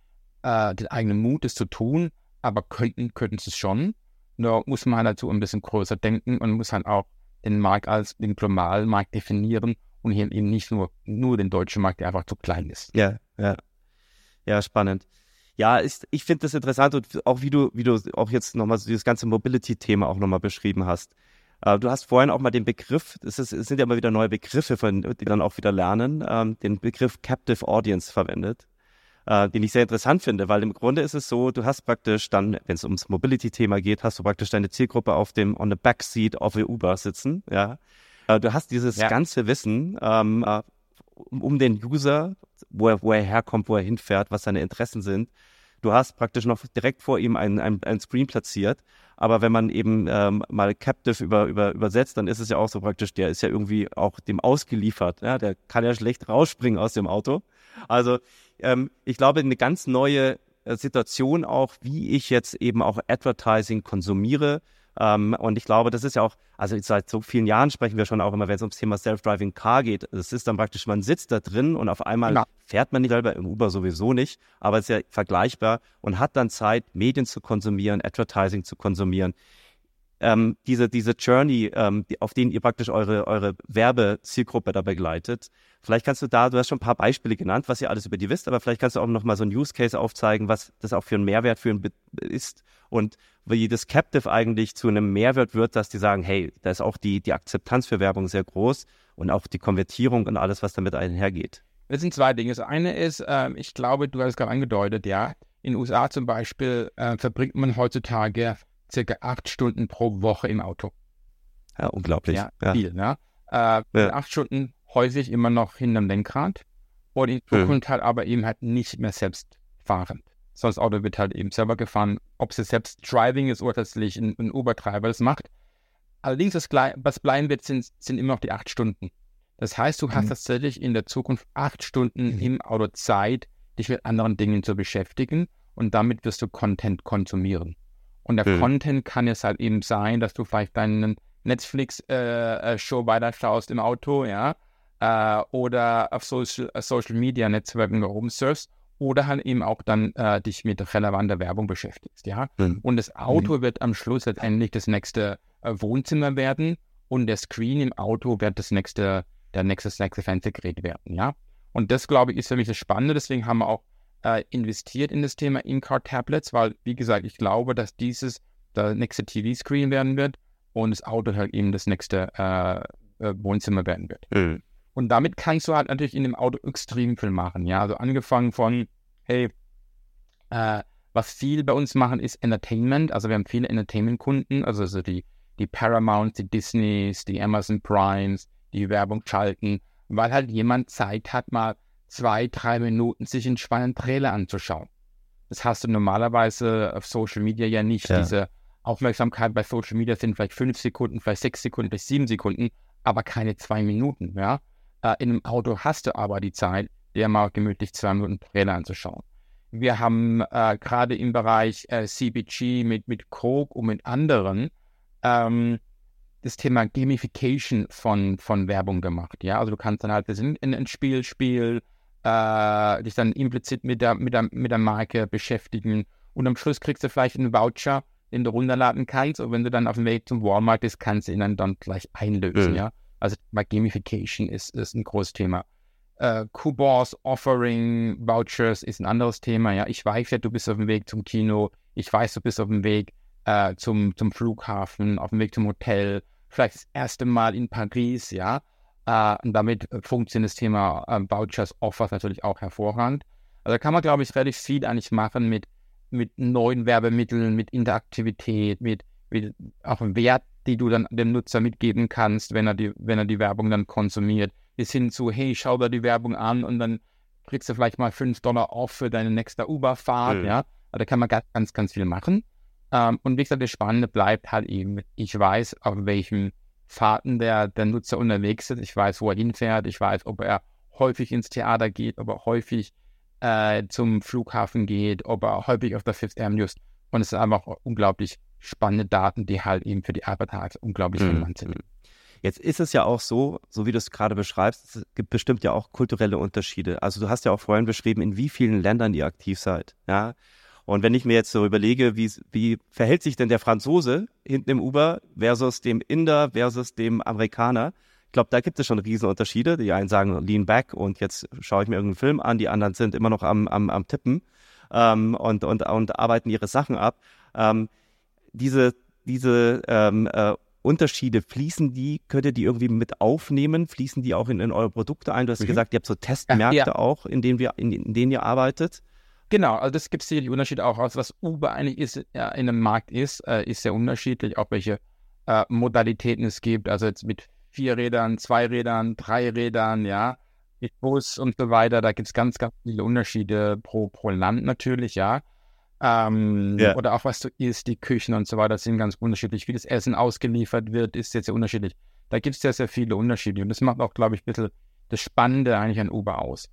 äh, den eigenen Mut, es zu tun, aber könnten, könnten es schon. Nur muss man halt dazu ein bisschen größer denken und muss halt auch den Markt als den globalen Markt definieren und hier eben nicht nur, nur den deutschen Markt, der einfach zu klein ist. Ja, ja. Ja, spannend ja, ist, ich finde das interessant und auch wie du, wie du auch jetzt nochmal so dieses ganze Mobility-Thema auch nochmal beschrieben hast. Äh, du hast vorhin auch mal den Begriff, es, ist, es sind ja immer wieder neue Begriffe, von, die dann auch wieder lernen, ähm, den Begriff Captive Audience verwendet, äh, den ich sehr interessant finde, weil im Grunde ist es so, du hast praktisch dann, wenn es ums Mobility-Thema geht, hast du praktisch deine Zielgruppe auf dem, on the backseat of a Uber sitzen, ja. Äh, du hast dieses ja. ganze Wissen ähm, äh, um, um den User, wo er, wo er herkommt, wo er hinfährt, was seine Interessen sind Du hast praktisch noch direkt vor ihm ein, ein, Screen platziert. Aber wenn man eben ähm, mal Captive über, über, übersetzt, dann ist es ja auch so praktisch, der ist ja irgendwie auch dem ausgeliefert. Ja? Der kann ja schlecht rausspringen aus dem Auto. Also ähm, ich glaube, eine ganz neue äh, Situation auch, wie ich jetzt eben auch Advertising konsumiere, ähm, und ich glaube, das ist ja auch, also seit so vielen Jahren sprechen wir schon auch immer, wenn es ums Thema Self-Driving Car geht. Es ist dann praktisch, man sitzt da drin und auf einmal ja. fährt man nicht selber, im Uber sowieso nicht, aber es ist ja vergleichbar und hat dann Zeit, Medien zu konsumieren, Advertising zu konsumieren ähm, diese, diese Journey, ähm, die, auf denen ihr praktisch eure, eure Werbezielgruppe da begleitet. Vielleicht kannst du da, du hast schon ein paar Beispiele genannt, was ihr alles über die wisst, aber vielleicht kannst du auch noch mal so ein Use Case aufzeigen, was das auch für einen Mehrwert für ihn ist und wie das Captive eigentlich zu einem Mehrwert wird, dass die sagen, hey, da ist auch die, die Akzeptanz für Werbung sehr groß und auch die Konvertierung und alles, was damit einhergeht. Das sind zwei Dinge. Das eine ist, äh, ich glaube, du hast es gerade angedeutet, ja, in den USA zum Beispiel äh, verbringt man heutzutage circa acht Stunden pro Woche im Auto. Ja, unglaublich. Ja, ja. viel, ne? Äh, ja. Acht Stunden häufig immer noch hinterm Lenkrad und in Zukunft hm. halt aber eben halt nicht mehr selbst fahrend. Sonst das Auto wird halt eben selber gefahren, ob es selbst Driving ist oder tatsächlich ein, ein Uber-Treiber das macht. Allerdings, das, was bleiben wird, sind, sind immer noch die acht Stunden. Das heißt, du hast mhm. tatsächlich in der Zukunft acht Stunden mhm. im Auto Zeit, dich mit anderen Dingen zu beschäftigen und damit wirst du Content konsumieren. Und der mhm. Content kann es halt eben sein, dass du vielleicht deinen Netflix-Show äh, äh weiterschaust im Auto, ja, äh, oder auf Social, äh, Social Media Netzwerken rumsurfst oder halt eben auch dann äh, dich mit relevanter Werbung beschäftigst, ja. Mhm. Und das Auto mhm. wird am Schluss letztendlich das nächste äh, Wohnzimmer werden und der Screen im Auto wird das nächste, der nächste, nächste Fernsehgerät werden, ja. Und das, glaube ich, ist für mich das Spannende. Deswegen haben wir auch äh, investiert in das Thema In-Car-Tablets, weil, wie gesagt, ich glaube, dass dieses der nächste TV-Screen werden wird und das Auto halt eben das nächste äh, äh, Wohnzimmer werden wird. Mhm. Und damit kannst du halt natürlich in dem Auto extrem viel machen. Ja, also angefangen von, hey, äh, was viel bei uns machen, ist Entertainment. Also wir haben viele Entertainment-Kunden, also so die, die Paramounts, die Disneys, die Amazon Primes, die Werbung schalten, weil halt jemand Zeit hat, mal zwei, drei Minuten sich einen spannenden Trailer anzuschauen. Das hast du normalerweise auf Social Media ja nicht. Ja. Diese Aufmerksamkeit bei Social Media sind vielleicht fünf Sekunden, vielleicht sechs Sekunden, vielleicht sieben Sekunden, aber keine zwei Minuten. Ja? Äh, in einem Auto hast du aber die Zeit, dir mal gemütlich zwei Minuten Trailer anzuschauen. Wir haben äh, gerade im Bereich äh, CBG mit, mit Coke und mit anderen ähm, das Thema Gamification von, von Werbung gemacht. Ja, also du kannst dann halt in, in ein Spiel spielen, äh, dich dann implizit mit der, mit, der, mit der Marke beschäftigen und am Schluss kriegst du vielleicht einen Voucher, den du runterladen kannst und wenn du dann auf dem Weg zum Walmart bist, kannst du ihn dann, dann gleich einlösen, mhm. ja. Also Gamification ist, ist ein großes Thema. Äh, Coupons, Offering, Vouchers ist ein anderes Thema, ja. Ich weiß ja, du bist auf dem Weg zum Kino, ich weiß, du bist auf dem Weg äh, zum, zum Flughafen, auf dem Weg zum Hotel, vielleicht das erste Mal in Paris, ja. Äh, und damit funktioniert das Thema äh, Vouchers, Offers natürlich auch hervorragend. Also da kann man, glaube ich, relativ viel eigentlich machen mit, mit neuen Werbemitteln, mit Interaktivität, mit, mit auch Wert, die du dann dem Nutzer mitgeben kannst, wenn er die, wenn er die Werbung dann konsumiert, bis hin zu, hey, schau dir die Werbung an und dann kriegst du vielleicht mal 5 Dollar off für deine nächste Uber-Fahrt, mhm. ja. Also da kann man ganz, ganz, ganz viel machen. Ähm, und wie gesagt, das Spannende bleibt halt eben, ich weiß, auf welchen Fahrten der, der Nutzer unterwegs ist. Ich weiß, wo er hinfährt. Ich weiß, ob er häufig ins Theater geht, ob er häufig äh, zum Flughafen geht, ob er häufig auf der Fifth Avenue ist. Und es sind einfach unglaublich spannende Daten, die halt eben für die Advertiser unglaublich mhm. relevant sind. Jetzt ist es ja auch so, so wie du es gerade beschreibst, es gibt bestimmt ja auch kulturelle Unterschiede. Also du hast ja auch vorhin beschrieben, in wie vielen Ländern ihr aktiv seid. Ja. Und wenn ich mir jetzt so überlege, wie, wie verhält sich denn der Franzose hinten im Uber versus dem Inder versus dem Amerikaner, ich glaube, da gibt es schon Riesenunterschiede. Die einen sagen Lean Back und jetzt schaue ich mir irgendeinen Film an, die anderen sind immer noch am, am, am Tippen ähm, und, und, und arbeiten ihre Sachen ab. Ähm, diese diese ähm, äh, Unterschiede, fließen die, könnt ihr die irgendwie mit aufnehmen? Fließen die auch in, in eure Produkte ein? Du hast mhm. gesagt, ihr habt so Testmärkte ja, ja. auch, in denen, wir, in, in, denen ihr arbeitet. Genau, also das gibt es die Unterschiede auch aus. Was Uber eigentlich ist, ja, in einem Markt ist, äh, ist sehr unterschiedlich, auch welche äh, Modalitäten es gibt. Also jetzt mit vier Rädern, zwei Rädern, drei Rädern, ja, mit Bus und so weiter. Da gibt es ganz, ganz viele Unterschiede pro, pro Land natürlich, ja. Ähm, ja. Oder auch was du isst, die Küchen und so weiter sind ganz unterschiedlich. Wie das Essen ausgeliefert wird, ist jetzt sehr unterschiedlich. Da gibt es sehr, sehr viele Unterschiede. Und das macht auch, glaube ich, ein bisschen das Spannende eigentlich an Uber aus.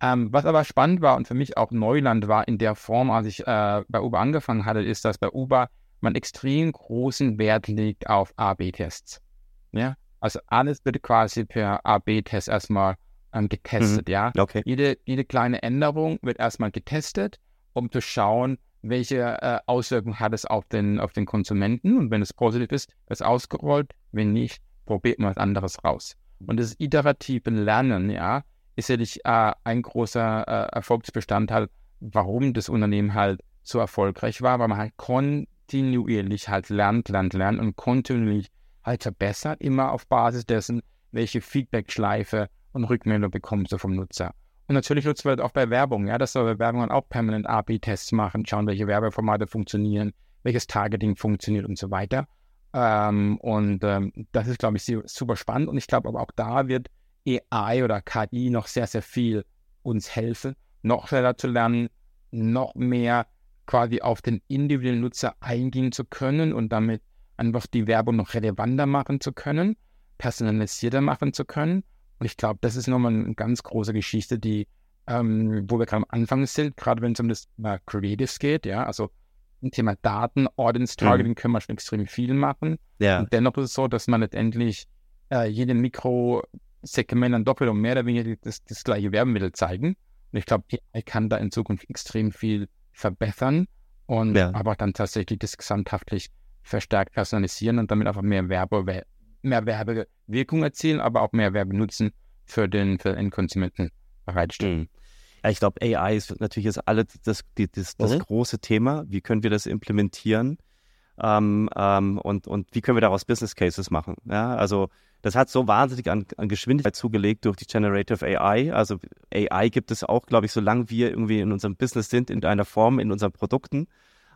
Ähm, was aber spannend war und für mich auch Neuland war in der Form, als ich äh, bei Uber angefangen hatte, ist, dass bei Uber man extrem großen Wert legt auf A-B-Tests. Ja? Also alles wird quasi per A-B-Test erstmal ähm, getestet, mhm. ja. Okay. Jede, jede kleine Änderung wird erstmal getestet, um zu schauen, welche äh, Auswirkungen hat es auf den, auf den Konsumenten. Und wenn es positiv ist, ist es ausgerollt. Wenn nicht, probiert man was anderes raus. Und das iterative Lernen, ja, ist sicherlich äh, ein großer äh, Erfolgsbestandteil, warum das Unternehmen halt so erfolgreich war, weil man halt kontinuierlich halt lernt, lernt, lernt und kontinuierlich halt verbessert, immer auf Basis dessen, welche Feedback-Schleife und Rückmeldung bekommst du vom Nutzer. Und natürlich nutzen wir das auch bei Werbung, ja, dass wir bei Werbung auch permanent A-B-Tests machen, schauen, welche Werbeformate funktionieren, welches Targeting funktioniert und so weiter. Ähm, und ähm, das ist, glaube ich, super spannend. Und ich glaube aber auch da wird AI oder KI noch sehr, sehr viel uns helfen, noch schneller zu lernen, noch mehr quasi auf den individuellen Nutzer eingehen zu können und damit einfach die Werbung noch relevanter machen zu können, personalisierter machen zu können. Und ich glaube, das ist nochmal eine ganz große Geschichte, die, ähm, wo wir gerade am Anfang sind, gerade wenn es um das Thema Creatives geht, ja, also im Thema Daten, Audience mhm. Targeting mhm. können wir schon extrem viel machen. Ja. Und dennoch ist es so, dass man letztendlich äh, jede Mikrosegment dann doppelt und mehr oder weniger das, das gleiche Werbemittel zeigen. Und ich glaube, AI kann da in Zukunft extrem viel verbessern und ja. aber dann tatsächlich das gesamthaftlich verstärkt personalisieren und damit einfach mehr Werbe, mehr Werbewirkung erzielen, aber auch mehr Werbenutzen für den, für den Endkonsumenten bereitstellen. Mhm. Ja, ich glaube, AI ist natürlich jetzt alle das, die, das, das mhm. große Thema. Wie können wir das implementieren? Ähm, ähm, und, und wie können wir daraus Business Cases machen? Ja, also das hat so wahnsinnig an, an Geschwindigkeit zugelegt durch die Generative AI. Also AI gibt es auch, glaube ich, solange wir irgendwie in unserem Business sind, in einer Form, in unseren Produkten.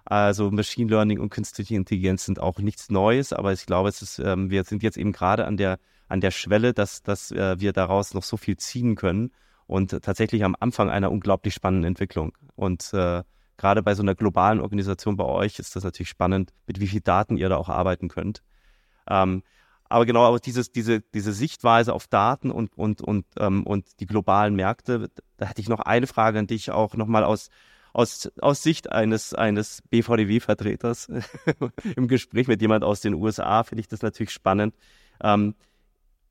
Also Machine Learning und künstliche Intelligenz sind auch nichts Neues, aber ich glaube, es ist, ähm, wir sind jetzt eben gerade an der, an der Schwelle, dass, dass äh, wir daraus noch so viel ziehen können und tatsächlich am Anfang einer unglaublich spannenden Entwicklung. Und äh, gerade bei so einer globalen Organisation bei euch ist das natürlich spannend, mit wie viel Daten ihr da auch arbeiten könnt. Ähm, aber genau, aber dieses, diese, diese Sichtweise auf Daten und, und, und, ähm, und die globalen Märkte, da hätte ich noch eine Frage an dich auch nochmal aus, aus, aus Sicht eines, eines BVDW-Vertreters im Gespräch mit jemand aus den USA finde ich das natürlich spannend. Ähm,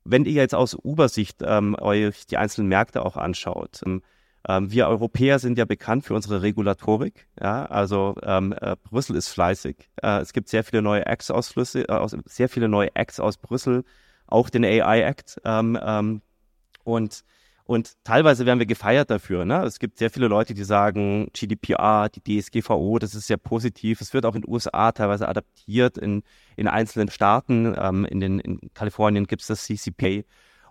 wenn ihr jetzt aus Uber-Sicht ähm, euch die einzelnen Märkte auch anschaut, ähm, wir Europäer sind ja bekannt für unsere Regulatorik. Ja, also ähm, äh, Brüssel ist fleißig. Äh, es gibt sehr viele neue Acts aus, Flüsse, äh, aus sehr viele neue Acts aus Brüssel, auch den AI Act. Ähm, ähm, und Und teilweise werden wir gefeiert dafür. Ne? Es gibt sehr viele Leute, die sagen, GDPR, die DSGVO, das ist sehr positiv. Es wird auch in den USA teilweise adaptiert, in, in einzelnen Staaten. Ähm, in, den, in Kalifornien gibt es das CCPA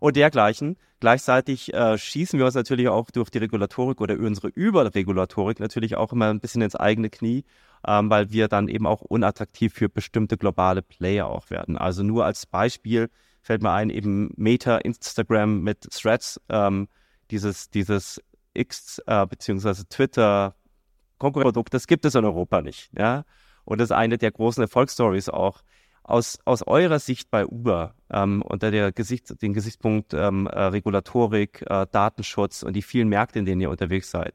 und dergleichen. Gleichzeitig äh, schießen wir uns natürlich auch durch die Regulatorik oder unsere Überregulatorik natürlich auch immer ein bisschen ins eigene Knie, ähm, weil wir dann eben auch unattraktiv für bestimmte globale Player auch werden. Also nur als Beispiel, fällt mir ein, eben Meta, Instagram mit Threads, ähm, dieses, dieses X äh, beziehungsweise Twitter Konkurrenzprodukt, das gibt es in Europa nicht. Ja? Und das ist eine der großen Erfolgsstories auch. Aus, aus eurer Sicht bei Uber, ähm, unter der Gesicht, den Gesichtspunkt ähm, äh, Regulatorik, äh, Datenschutz und die vielen Märkte, in denen ihr unterwegs seid,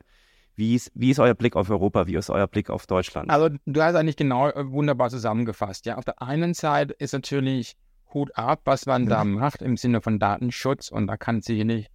wie ist, wie ist euer Blick auf Europa? Wie ist euer Blick auf Deutschland? Also, du hast eigentlich genau äh, wunderbar zusammengefasst. Ja, auf der einen Seite ist natürlich Hut ab, was man da macht im Sinne von Datenschutz. Und da kann sicherlich,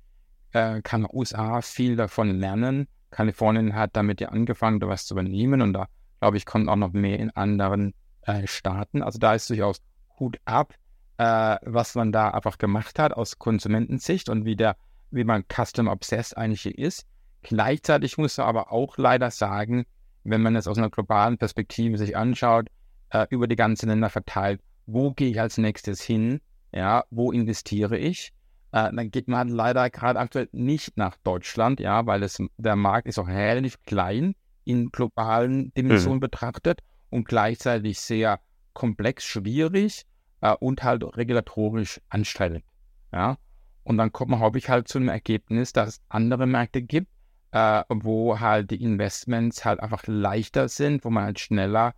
äh, kann USA viel davon lernen. Kalifornien hat damit ja angefangen, da was zu übernehmen. Und da, glaube ich, kommt auch noch mehr in anderen äh, Staaten. Also da ist durchaus Hut ab, äh, was man da einfach gemacht hat aus Konsumentensicht und wie, der, wie man Custom Obsessed eigentlich hier ist. Gleichzeitig muss man aber auch leider sagen, wenn man es aus einer globalen Perspektive sich anschaut, äh, über die ganzen Länder verteilt, wo gehe ich als nächstes hin, ja, wo investiere ich, äh, dann geht man leider gerade aktuell nicht nach Deutschland, ja, weil es, der Markt ist auch relativ klein in globalen Dimensionen mhm. betrachtet und gleichzeitig sehr komplex, schwierig äh, und halt regulatorisch anstrengend, ja. Und dann kommt man häufig halt zu einem Ergebnis, dass es andere Märkte gibt, äh, wo halt die Investments halt einfach leichter sind, wo man halt schneller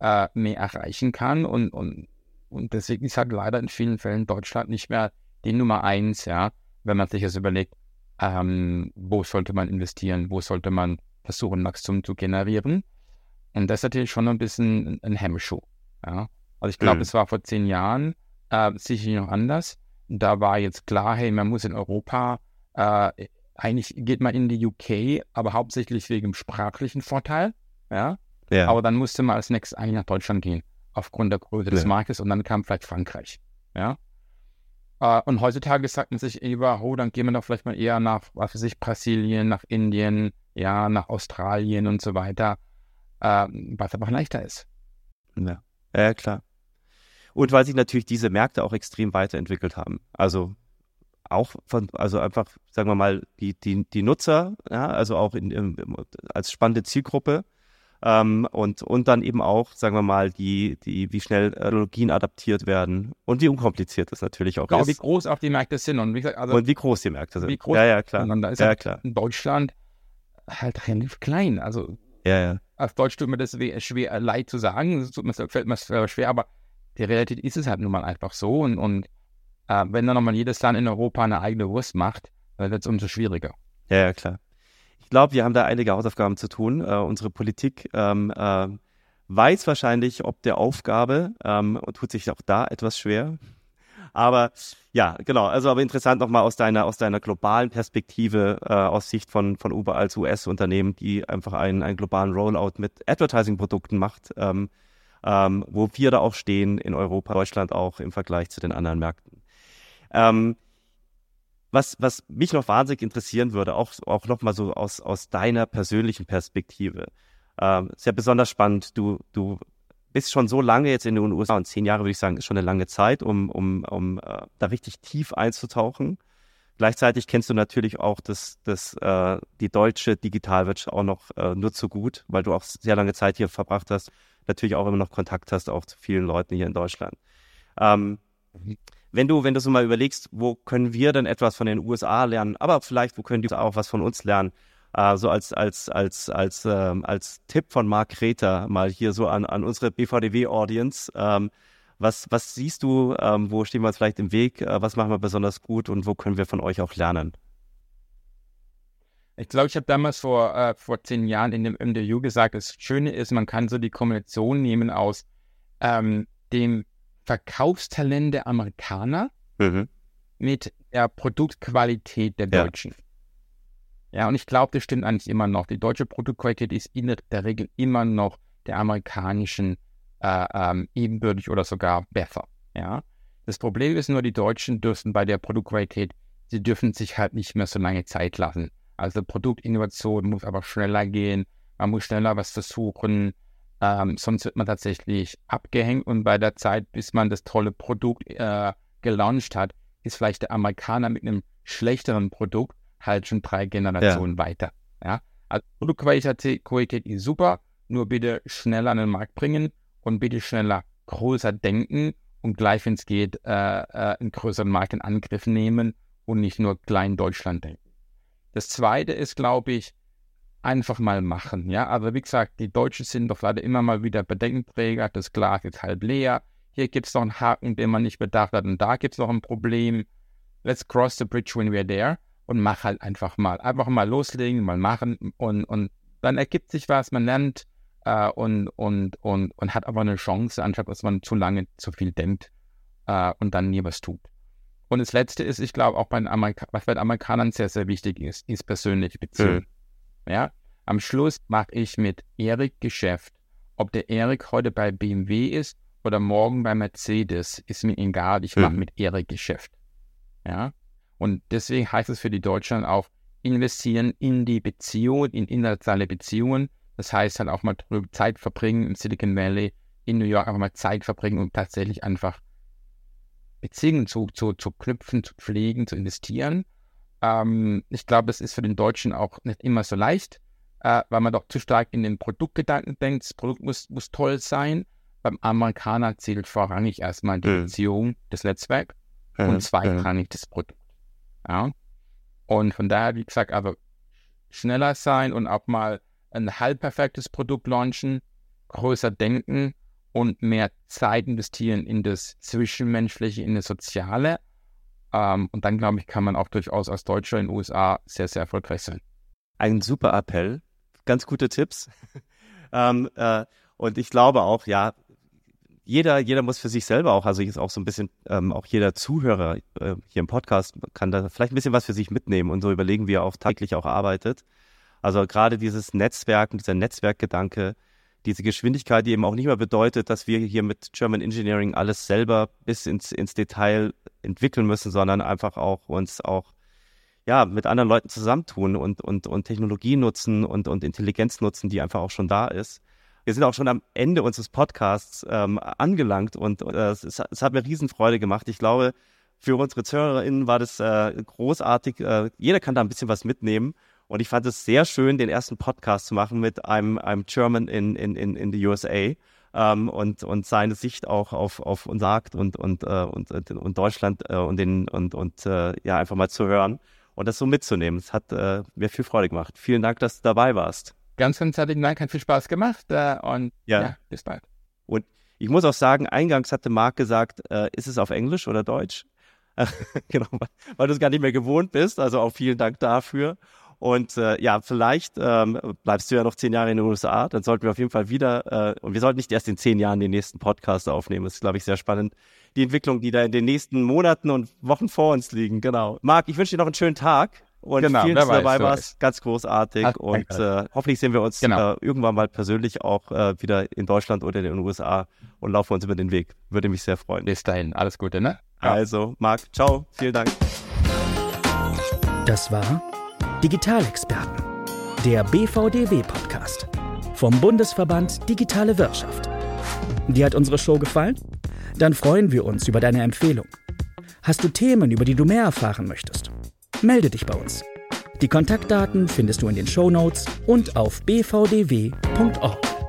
äh, mehr erreichen kann und, und und deswegen ist halt leider in vielen Fällen Deutschland nicht mehr die Nummer eins, ja, wenn man sich das überlegt, ähm, wo sollte man investieren, wo sollte man versuchen, Wachstum zu generieren. Und das ist natürlich schon ein bisschen ein Hemmschuh. Ja. Also ich glaube, mhm. es war vor zehn Jahren äh, sicherlich noch anders. Da war jetzt klar, hey, man muss in Europa, äh, eigentlich geht man in die UK, aber hauptsächlich wegen dem sprachlichen Vorteil. Ja? ja. Aber dann musste man als nächstes eigentlich nach Deutschland gehen aufgrund der Größe des Marktes und dann kam vielleicht Frankreich. Ja. Äh, und heutzutage sagt man sich über, oh, dann gehen wir doch vielleicht mal eher nach, was weiß ich, Brasilien, nach Indien, ja, nach Australien und so weiter, äh, was einfach leichter ist. Ja. ja, klar. Und weil sich natürlich diese Märkte auch extrem weiterentwickelt haben. Also auch von, also einfach, sagen wir mal, die, die, die Nutzer, ja, also auch in, in, als spannende Zielgruppe, ähm, und, und dann eben auch, sagen wir mal, die, die, wie schnell Technologien adaptiert werden und wie unkompliziert das natürlich auch genau, ist. wie groß auch die Märkte sind und wie, gesagt, also, und wie groß die Märkte sind. Wie groß ja, ja, klar. Und da ist ja, halt klar. in Deutschland halt relativ klein. Also ja, ja. Auf Deutsch tut mir das schwer äh, leid zu sagen, das tut mir, fällt mir schwer, aber die Realität ist es halt nun mal einfach so. Und, und äh, wenn dann nochmal jedes Land in Europa eine eigene Wurst macht, dann wird es umso schwieriger. Ja, ja, klar. Ich glaube, wir haben da einige Hausaufgaben zu tun. Äh, unsere Politik ähm, äh, weiß wahrscheinlich, ob der Aufgabe ähm, und tut sich auch da etwas schwer. Aber ja, genau. Also aber interessant nochmal aus deiner aus deiner globalen Perspektive äh, aus Sicht von von Uber als US-Unternehmen, die einfach einen einen globalen Rollout mit Advertising-Produkten macht, ähm, ähm, wo wir da auch stehen in Europa, Deutschland auch im Vergleich zu den anderen Märkten. Ähm, was, was mich noch wahnsinnig interessieren würde, auch, auch nochmal so aus, aus deiner persönlichen Perspektive. Ähm, ist ja besonders spannend. Du, du bist schon so lange jetzt in den USA und zehn Jahre würde ich sagen, ist schon eine lange Zeit, um, um, um äh, da richtig tief einzutauchen. Gleichzeitig kennst du natürlich auch das, das, äh, die deutsche Digitalwirtschaft auch noch äh, nur zu gut, weil du auch sehr lange Zeit hier verbracht hast, natürlich auch immer noch Kontakt hast, auch zu vielen Leuten hier in Deutschland. Ähm, mhm wenn du, wenn du so mal überlegst, wo können wir denn etwas von den USA lernen, aber vielleicht, wo können die auch was von uns lernen? Äh, so als, als, als, als, ähm, als Tipp von Marc Reter mal hier so an, an unsere BVDW-Audience. Ähm, was, was siehst du, ähm, wo stehen wir uns vielleicht im Weg, äh, was machen wir besonders gut und wo können wir von euch auch lernen? Ich glaube, ich habe damals vor, äh, vor zehn Jahren in dem MDU gesagt, das Schöne ist, man kann so die Kombination nehmen aus ähm, dem Verkaufstalent der Amerikaner mhm. mit der Produktqualität der Deutschen. Ja, ja und ich glaube, das stimmt eigentlich immer noch. Die deutsche Produktqualität ist in der Regel immer noch der amerikanischen äh, ähm, ebenbürtig oder sogar besser. Ja. Das Problem ist nur, die Deutschen dürfen bei der Produktqualität sie dürfen sich halt nicht mehr so lange Zeit lassen. Also Produktinnovation muss aber schneller gehen, man muss schneller was versuchen, ähm, sonst wird man tatsächlich abgehängt und bei der Zeit, bis man das tolle Produkt äh, gelauncht hat, ist vielleicht der Amerikaner mit einem schlechteren Produkt halt schon drei Generationen ja. weiter. Ja? Also Produktqualität Qualität ist super, nur bitte schneller an den Markt bringen und bitte schneller größer denken und gleich, wenn es geht, äh, äh, einen größeren Markt in Angriff nehmen und nicht nur klein Deutschland denken. Das zweite ist, glaube ich, einfach mal machen. Ja, aber wie gesagt, die Deutschen sind doch leider immer mal wieder Bedenkenträger. Das Glas ist halb leer. Hier gibt es noch einen Haken, den man nicht bedacht hat, und da gibt es noch ein Problem. Let's cross the bridge when we're there und mach halt einfach mal. Einfach mal loslegen, mal machen und, und dann ergibt sich was, man lernt äh, und, und, und, und hat aber eine Chance, anstatt dass man zu lange zu viel denkt äh, und dann nie was tut. Und das Letzte ist, ich glaube, auch bei den, Amerika was bei den Amerikanern sehr, sehr wichtig ist, ist persönliche Beziehung. Mhm. Ja, am Schluss mache ich mit Erik Geschäft. Ob der Erik heute bei BMW ist oder morgen bei Mercedes, ist mir egal. Ich mache mhm. mit Erik Geschäft. Ja, und deswegen heißt es für die Deutschen auch, investieren in die Beziehung, in internationale Beziehungen. Das heißt halt auch mal Zeit verbringen im Silicon Valley, in New York einfach mal Zeit verbringen und tatsächlich einfach Beziehungen zu, zu, zu knüpfen, zu pflegen, zu investieren. Ähm, ich glaube, es ist für den Deutschen auch nicht immer so leicht, äh, weil man doch zu stark in den Produktgedanken denkt. Das Produkt muss, muss toll sein. Beim Amerikaner zählt vorrangig erstmal die mhm. Beziehung, das Netzwerk mhm. und zweitrangig das Produkt. Ja? Und von daher, wie gesagt, aber schneller sein und auch mal ein halb perfektes Produkt launchen, größer denken und mehr Zeit investieren in das Zwischenmenschliche, in das Soziale. Ähm, und dann, glaube ich, kann man auch durchaus als Deutscher in den USA sehr, sehr erfolgreich sein. Ein super Appell. Ganz gute Tipps. ähm, äh, und ich glaube auch, ja, jeder, jeder muss für sich selber auch, also ist auch so ein bisschen, ähm, auch jeder Zuhörer äh, hier im Podcast kann da vielleicht ein bisschen was für sich mitnehmen und so überlegen, wie er auch täglich auch arbeitet. Also gerade dieses Netzwerken, dieser Netzwerkgedanke, diese Geschwindigkeit, die eben auch nicht mehr bedeutet, dass wir hier mit German Engineering alles selber bis ins, ins Detail entwickeln müssen, sondern einfach auch uns auch ja, mit anderen Leuten zusammentun und, und, und Technologie nutzen und, und Intelligenz nutzen, die einfach auch schon da ist. Wir sind auch schon am Ende unseres Podcasts ähm, angelangt und äh, es, es, hat mir Riesenfreude gemacht. Ich glaube, für unsere ZuhörerInnen war das äh, großartig. Äh, jeder kann da ein bisschen was mitnehmen. Und ich fand es sehr schön, den ersten Podcast zu machen mit einem, einem German in, in, in, in the USA. Ähm, und, und seine Sicht auch auf, auf uns sagt und, und, äh, und, und Deutschland äh, und, den, und, und äh, ja, einfach mal zu hören und das so mitzunehmen. Es hat äh, mir viel Freude gemacht. Vielen Dank, dass du dabei warst. Ganz, ganz herzlichen Dank, hat viel Spaß gemacht äh, und ja. ja. bis bald. Und ich muss auch sagen, eingangs hatte Marc gesagt, äh, ist es auf Englisch oder Deutsch? genau, weil du es gar nicht mehr gewohnt bist. Also auch vielen Dank dafür. Und äh, ja, vielleicht ähm, bleibst du ja noch zehn Jahre in den USA. Dann sollten wir auf jeden Fall wieder, äh, und wir sollten nicht erst in zehn Jahren den nächsten Podcast aufnehmen. Das ist, glaube ich, sehr spannend. Die Entwicklung, die da in den nächsten Monaten und Wochen vor uns liegen. Genau. Marc, ich wünsche dir noch einen schönen Tag. Und genau, vielen, dass du dabei warst. Ganz großartig. Ach, und äh, hoffentlich sehen wir uns genau. äh, irgendwann mal persönlich auch äh, wieder in Deutschland oder in den USA und laufen uns über den Weg. Würde mich sehr freuen. Bis dahin. Alles Gute, ne? Ja. Also, Marc, ciao. Vielen Dank. Das war Digitalexperten, der BVDW-Podcast vom Bundesverband Digitale Wirtschaft. Dir hat unsere Show gefallen? Dann freuen wir uns über deine Empfehlung. Hast du Themen, über die du mehr erfahren möchtest? Melde dich bei uns. Die Kontaktdaten findest du in den Show Notes und auf bvdw.org.